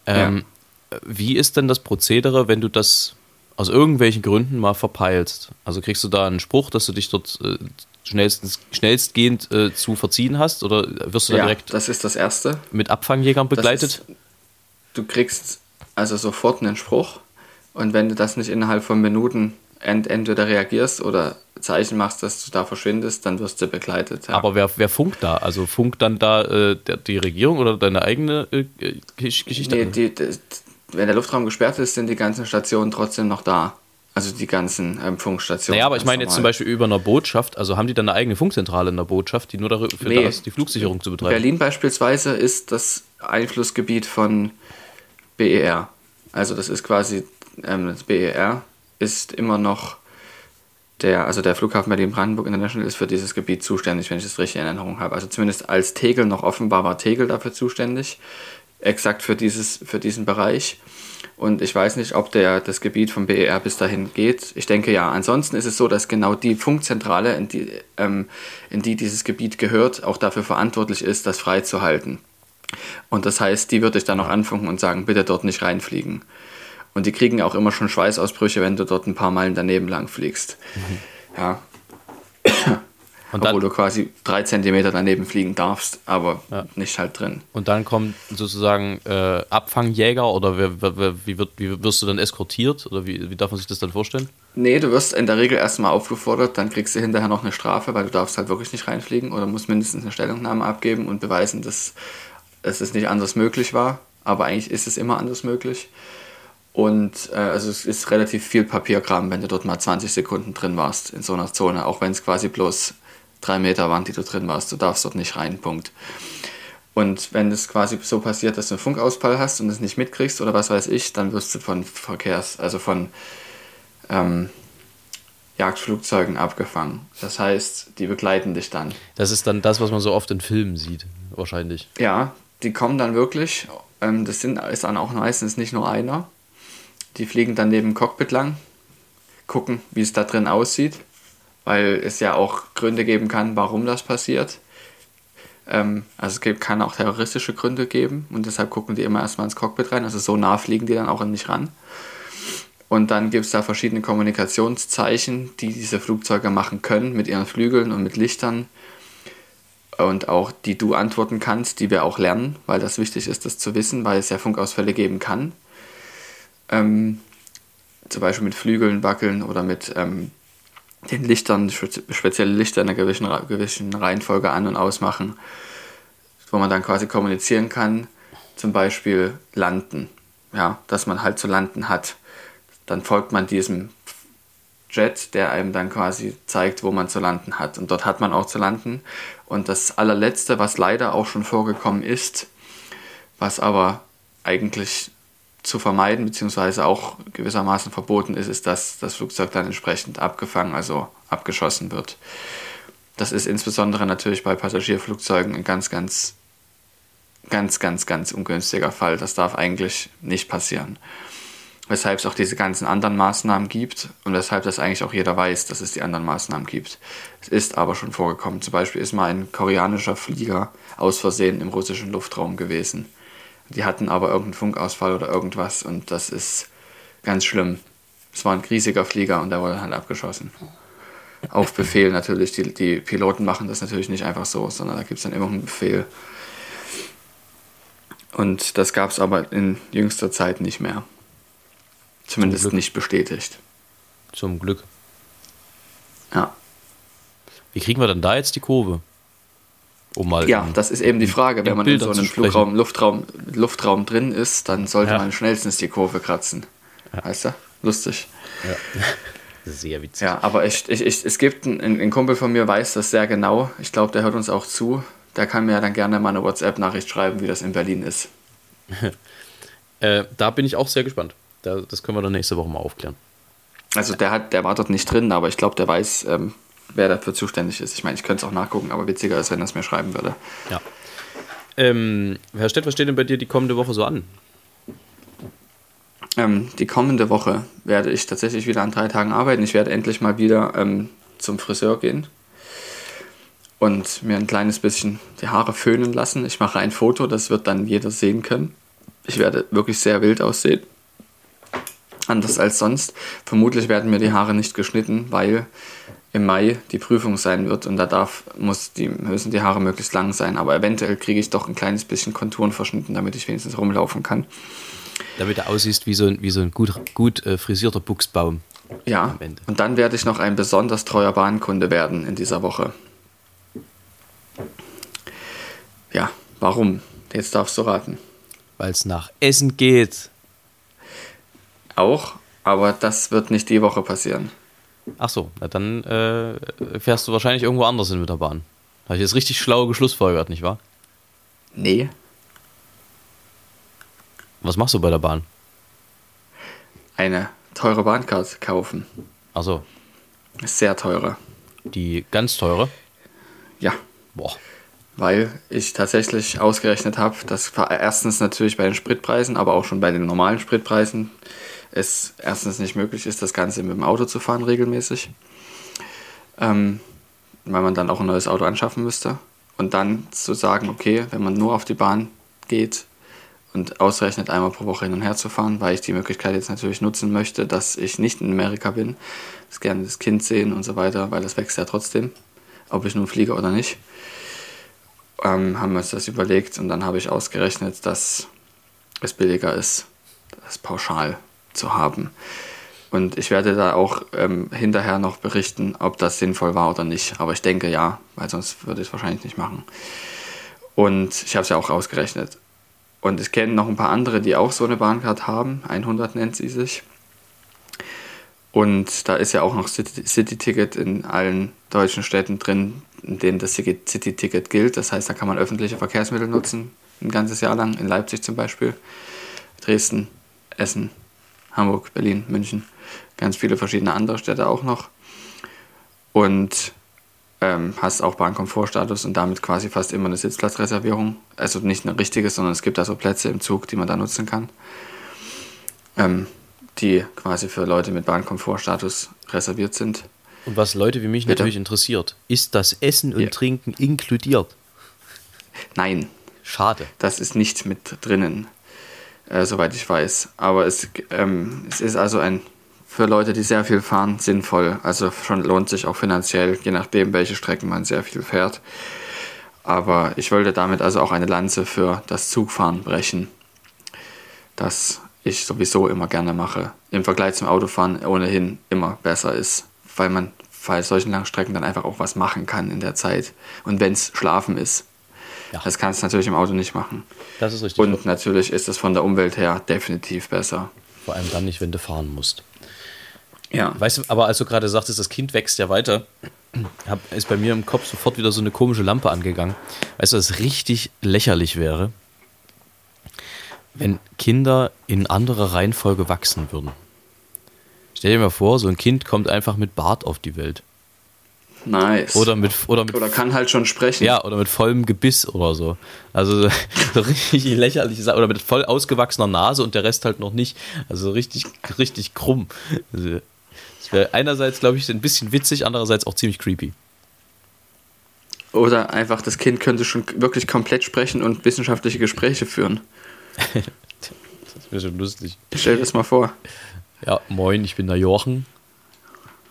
Ähm, ja. Wie ist denn das Prozedere, wenn du das aus irgendwelchen Gründen mal verpeilst? Also kriegst du da einen Spruch, dass du dich dort äh, schnellstens, schnellstgehend äh, zu verziehen hast? Oder wirst du da ja, direkt das ist das Erste. mit Abfangjägern begleitet? Ist, du kriegst also sofort einen Spruch und wenn du das nicht innerhalb von Minuten ent entweder reagierst oder Zeichen machst, dass du da verschwindest, dann wirst du begleitet. Ja. Aber wer, wer funkt da? Also funkt dann da äh, die Regierung oder deine eigene äh, Geschichte? Nee, die, die, wenn der Luftraum gesperrt ist, sind die ganzen Stationen trotzdem noch da. Also die ganzen ähm, Funkstationen. Naja, aber ich meine jetzt zum Beispiel über einer Botschaft, also haben die dann eine eigene Funkzentrale in der Botschaft, die nur dafür nee. da ist, die Flugsicherung zu betreiben? Berlin beispielsweise ist das Einflussgebiet von BER. Also das ist quasi, ähm, das BER ist immer noch der, also der Flughafen Berlin-Brandenburg International ist für dieses Gebiet zuständig, wenn ich das richtig in Erinnerung habe. Also zumindest als Tegel noch offen war, war Tegel dafür zuständig, exakt für, dieses, für diesen Bereich. Und ich weiß nicht, ob der, das Gebiet vom BER bis dahin geht. Ich denke ja. Ansonsten ist es so, dass genau die Funkzentrale, in die, ähm, in die dieses Gebiet gehört, auch dafür verantwortlich ist, das freizuhalten. Und das heißt, die würde ich dann noch anfunken und sagen, bitte dort nicht reinfliegen. Und die kriegen auch immer schon Schweißausbrüche, wenn du dort ein paar Meilen daneben lang fliegst. Mhm. Ja. Und Obwohl du quasi drei Zentimeter daneben fliegen darfst, aber ja. nicht halt drin. Und dann kommt sozusagen äh, Abfangjäger oder wer, wer, wie, wird, wie wirst du dann eskortiert oder wie, wie darf man sich das dann vorstellen? Nee, du wirst in der Regel erstmal aufgefordert, dann kriegst du hinterher noch eine Strafe, weil du darfst halt wirklich nicht reinfliegen oder musst mindestens eine Stellungnahme abgeben und beweisen, dass, dass es nicht anders möglich war. Aber eigentlich ist es immer anders möglich. Und äh, also es ist relativ viel Papierkram, wenn du dort mal 20 Sekunden drin warst in so einer Zone, auch wenn es quasi bloß drei Meter waren, die du drin warst. Du darfst dort nicht rein, Punkt. Und wenn es quasi so passiert, dass du einen Funkausfall hast und es nicht mitkriegst oder was weiß ich, dann wirst du von Verkehrs-, also von ähm, Jagdflugzeugen abgefangen. Das heißt, die begleiten dich dann. Das ist dann das, was man so oft in Filmen sieht, wahrscheinlich. Ja, die kommen dann wirklich. Ähm, das sind, ist dann auch meistens nicht nur einer. Die fliegen dann neben dem Cockpit lang, gucken, wie es da drin aussieht weil es ja auch Gründe geben kann, warum das passiert. Ähm, also es kann auch terroristische Gründe geben und deshalb gucken die immer erstmal ins Cockpit rein. Also so nah fliegen die dann auch nicht ran. Und dann gibt es da verschiedene Kommunikationszeichen, die diese Flugzeuge machen können mit ihren Flügeln und mit Lichtern. Und auch die du antworten kannst, die wir auch lernen, weil das wichtig ist, das zu wissen, weil es ja Funkausfälle geben kann. Ähm, zum Beispiel mit Flügeln wackeln oder mit ähm, den Lichtern, spezielle Lichter in einer gewissen, gewissen Reihenfolge an- und ausmachen, wo man dann quasi kommunizieren kann, zum Beispiel landen, ja, dass man halt zu landen hat. Dann folgt man diesem Jet, der einem dann quasi zeigt, wo man zu landen hat. Und dort hat man auch zu landen. Und das allerletzte, was leider auch schon vorgekommen ist, was aber eigentlich zu vermeiden, beziehungsweise auch gewissermaßen verboten ist, ist, dass das Flugzeug dann entsprechend abgefangen, also abgeschossen wird. Das ist insbesondere natürlich bei Passagierflugzeugen ein ganz, ganz, ganz, ganz, ganz ungünstiger Fall. Das darf eigentlich nicht passieren. Weshalb es auch diese ganzen anderen Maßnahmen gibt und weshalb das eigentlich auch jeder weiß, dass es die anderen Maßnahmen gibt. Es ist aber schon vorgekommen. Zum Beispiel ist mal ein koreanischer Flieger aus Versehen im russischen Luftraum gewesen die hatten aber irgendeinen Funkausfall oder irgendwas und das ist ganz schlimm. Es war ein riesiger Flieger und der wurde halt abgeschossen. [LAUGHS] Auf Befehl natürlich. Die, die Piloten machen das natürlich nicht einfach so, sondern da gibt es dann immer einen Befehl. Und das gab es aber in jüngster Zeit nicht mehr. Zumindest nicht bestätigt. Zum Glück. Ja. Wie kriegen wir denn da jetzt die Kurve? Um mal ja, das ist eben die Frage. Wenn man in so einem Flugraum, Luftraum, Luftraum drin ist, dann sollte ja. man schnellstens die Kurve kratzen. Ja. Weißt du? Lustig. Ja. [LAUGHS] Sehr witzig. Ja, aber ich, ich, ich, es gibt einen, einen Kumpel von mir, weiß das sehr genau. Ich glaube, der hört uns auch zu. Der kann mir ja dann gerne mal eine WhatsApp-Nachricht schreiben, wie das in Berlin ist. [LAUGHS] äh, da bin ich auch sehr gespannt. Da, das können wir dann nächste Woche mal aufklären. Also der hat, der war dort nicht drin, aber ich glaube, der weiß, ähm, wer dafür zuständig ist. Ich meine, ich könnte es auch nachgucken, aber witziger ist, wenn er es mir schreiben würde. Ja. Ähm, Herr Stett, was steht denn bei dir die kommende Woche so an? Ähm, die kommende Woche werde ich tatsächlich wieder an drei Tagen arbeiten. Ich werde endlich mal wieder ähm, zum Friseur gehen und mir ein kleines bisschen die Haare föhnen lassen. Ich mache ein Foto, das wird dann jeder sehen können. Ich werde wirklich sehr wild aussehen. Anders als sonst. Vermutlich werden mir die Haare nicht geschnitten, weil im Mai die Prüfung sein wird und da darf, muss die, müssen die Haare möglichst lang sein. Aber eventuell kriege ich doch ein kleines bisschen Konturen verschnitten, damit ich wenigstens rumlaufen kann. Damit er aussieht wie so ein, wie so ein gut, gut äh, frisierter Buchsbaum. Ja, und dann werde ich noch ein besonders treuer Bahnkunde werden in dieser Woche. Ja, warum? Jetzt darfst du raten. Weil es nach Essen geht. Auch, aber das wird nicht die Woche passieren. Ach so, na dann äh, fährst du wahrscheinlich irgendwo anders hin mit der Bahn. Habe ich jetzt richtig schlau geschlussfolgert, nicht wahr? Nee. Was machst du bei der Bahn? Eine teure Bahncard kaufen. Ach so. Sehr teure. Die ganz teure? Ja. Boah. Weil ich tatsächlich ausgerechnet habe, dass erstens natürlich bei den Spritpreisen, aber auch schon bei den normalen Spritpreisen es erstens nicht möglich ist, das Ganze mit dem Auto zu fahren regelmäßig, ähm, weil man dann auch ein neues Auto anschaffen müsste. Und dann zu sagen, okay, wenn man nur auf die Bahn geht und ausrechnet, einmal pro Woche hin und her zu fahren, weil ich die Möglichkeit jetzt natürlich nutzen möchte, dass ich nicht in Amerika bin, das gerne das Kind sehen und so weiter, weil das wächst ja trotzdem, ob ich nun fliege oder nicht. Ähm, haben wir uns das überlegt und dann habe ich ausgerechnet, dass es billiger ist, das pauschal zu haben. Und ich werde da auch ähm, hinterher noch berichten, ob das sinnvoll war oder nicht. Aber ich denke ja, weil sonst würde ich es wahrscheinlich nicht machen. Und ich habe es ja auch ausgerechnet. Und ich kenne noch ein paar andere, die auch so eine Bahncard haben. 100 nennt sie sich. Und da ist ja auch noch City-Ticket in allen deutschen Städten drin, in denen das City-Ticket gilt. Das heißt, da kann man öffentliche Verkehrsmittel nutzen, ein ganzes Jahr lang. In Leipzig zum Beispiel, Dresden, Essen, Hamburg, Berlin, München, ganz viele verschiedene andere Städte auch noch. Und ähm, hast auch Bahnkomfortstatus und damit quasi fast immer eine Sitzplatzreservierung. Also nicht eine richtige, sondern es gibt da so Plätze im Zug, die man da nutzen kann. Ähm, die quasi für Leute mit Bahnkomfortstatus reserviert sind. Und was Leute wie mich Bitte? natürlich interessiert, ist das Essen und ja. Trinken inkludiert? Nein. Schade. Das ist nicht mit drinnen äh, soweit ich weiß. Aber es, ähm, es ist also ein für Leute, die sehr viel fahren, sinnvoll. Also schon lohnt sich auch finanziell, je nachdem, welche Strecken man sehr viel fährt. Aber ich wollte damit also auch eine Lanze für das Zugfahren brechen, das ich sowieso immer gerne mache. Im Vergleich zum Autofahren ohnehin immer besser ist, weil man bei solchen Langstrecken dann einfach auch was machen kann in der Zeit. Und wenn es Schlafen ist, ja. Das kannst du natürlich im Auto nicht machen. Das ist richtig. Und natürlich ist es von der Umwelt her definitiv besser. Vor allem dann nicht, wenn du fahren musst. Ja. Weißt du, aber als du gerade sagtest, das Kind wächst ja weiter, hab, ist bei mir im Kopf sofort wieder so eine komische Lampe angegangen. Weißt du, was richtig lächerlich wäre? Wenn Kinder in anderer Reihenfolge wachsen würden. Stell dir mal vor, so ein Kind kommt einfach mit Bart auf die Welt. Nice. Oder mit, oder mit Oder kann halt schon sprechen. Ja, oder mit vollem Gebiss oder so. Also so [LAUGHS] richtig lächerliche Sache. Oder mit voll ausgewachsener Nase und der Rest halt noch nicht. Also richtig, richtig krumm. Also, das wäre einerseits, glaube ich, ein bisschen witzig, andererseits auch ziemlich creepy. Oder einfach das Kind könnte schon wirklich komplett sprechen und wissenschaftliche Gespräche führen. [LAUGHS] Das wäre schon lustig. Stell dir das mal vor. Ja, moin, ich bin der Jochen.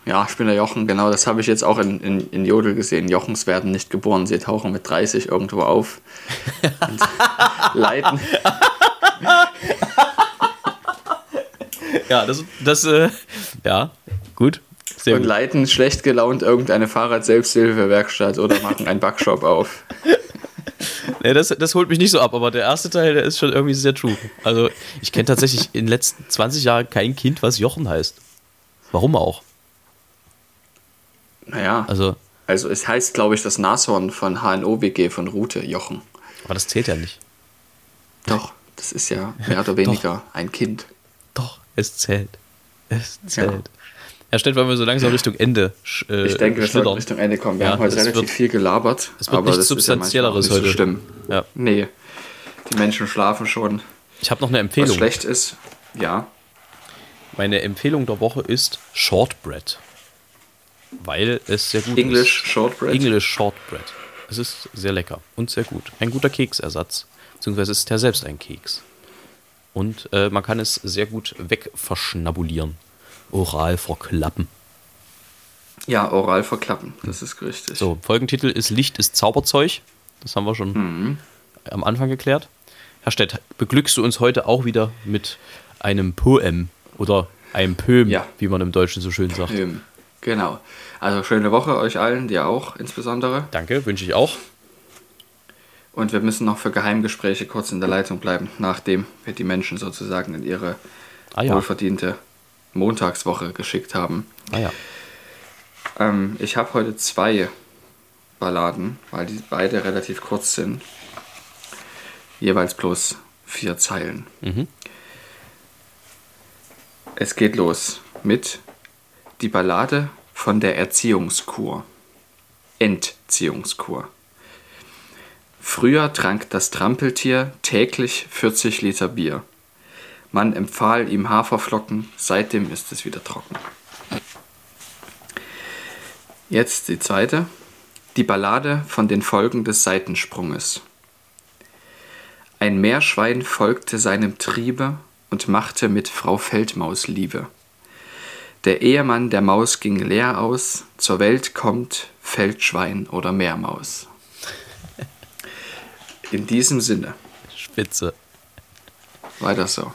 Ja, ich bin der Jochen, genau, das habe ich jetzt auch in, in, in Jodel gesehen. Jochens werden nicht geboren, sie tauchen mit 30 irgendwo auf und [LAUGHS] leiten. Ja, das, das äh, ja, gut. Sehr und gut. leiten schlecht gelaunt irgendeine Fahrrad-Selbsthilfewerkstatt oder machen einen Backshop auf. [LAUGHS] Nee, das, das holt mich nicht so ab, aber der erste Teil, der ist schon irgendwie sehr true. Also, ich kenne tatsächlich in den letzten 20 Jahren kein Kind, was Jochen heißt. Warum auch? Naja, Also, also es heißt, glaube ich, das Nashorn von HNO-WG von Rute, Jochen. aber das zählt ja nicht. Doch, das ist ja mehr oder weniger ein Kind. Doch, es zählt. Es zählt. Ja, stellt, weil wir so langsam Richtung Ende äh, Ich denke, wir sollten schlittern. Richtung Ende kommen. Wir Ja, haben heute relativ wird- viel gelabert. es wird nichts das ist ja Substanzielleres nicht so heute. schlimm. Ja. Nee, die Menschen schlafen schon. Ich habe noch eine Was Empfehlung. schlecht ist, ja. Meine Empfehlung der Woche ist Shortbread. Weil es sehr gut English ist. Shortbread. English Shortbread. Es ist sehr lecker und sehr gut. Ein guter Keksersatz. Beziehungsweise ist ja selbst ein Keks. Und äh, man kann es sehr gut wegverschnabulieren. Oral verklappen. Ja, oral verklappen, das ist richtig. So, Folgentitel ist Licht ist Zauberzeug. Das haben wir schon Mhm. am Anfang geklärt. Herr Stett, beglückst du uns heute auch wieder mit einem Poem oder einem Pöm, Ja. wie man im Deutschen so schön sagt. Ähm, genau. Also schöne Woche euch allen, dir auch insbesondere. Danke, wünsche ich auch. Und wir müssen noch für Geheimgespräche kurz in der Leitung bleiben, nachdem wir die Menschen sozusagen in ihre Ah ja. wohlverdiente Montagswoche geschickt haben. Ah ja. Ähm, ich habe heute zwei Balladen, weil die beide relativ kurz sind. Jeweils bloß vier Zeilen. Mhm. Es geht los mit die Ballade von der Erziehungskur. Entziehungskur. Früher trank das Trampeltier täglich 40 Liter Bier. Man empfahl ihm Haferflocken, seitdem ist es wieder trocken. Jetzt die zweite. Die Ballade von den Folgen des Seitensprunges. Ein Meerschwein folgte seinem Triebe und machte mit Frau Feldmaus Liebe. Der Ehemann der Maus ging leer aus, zur Welt kommt Feldschwein oder Meermaus. In diesem Sinne, Spitze. weiter so.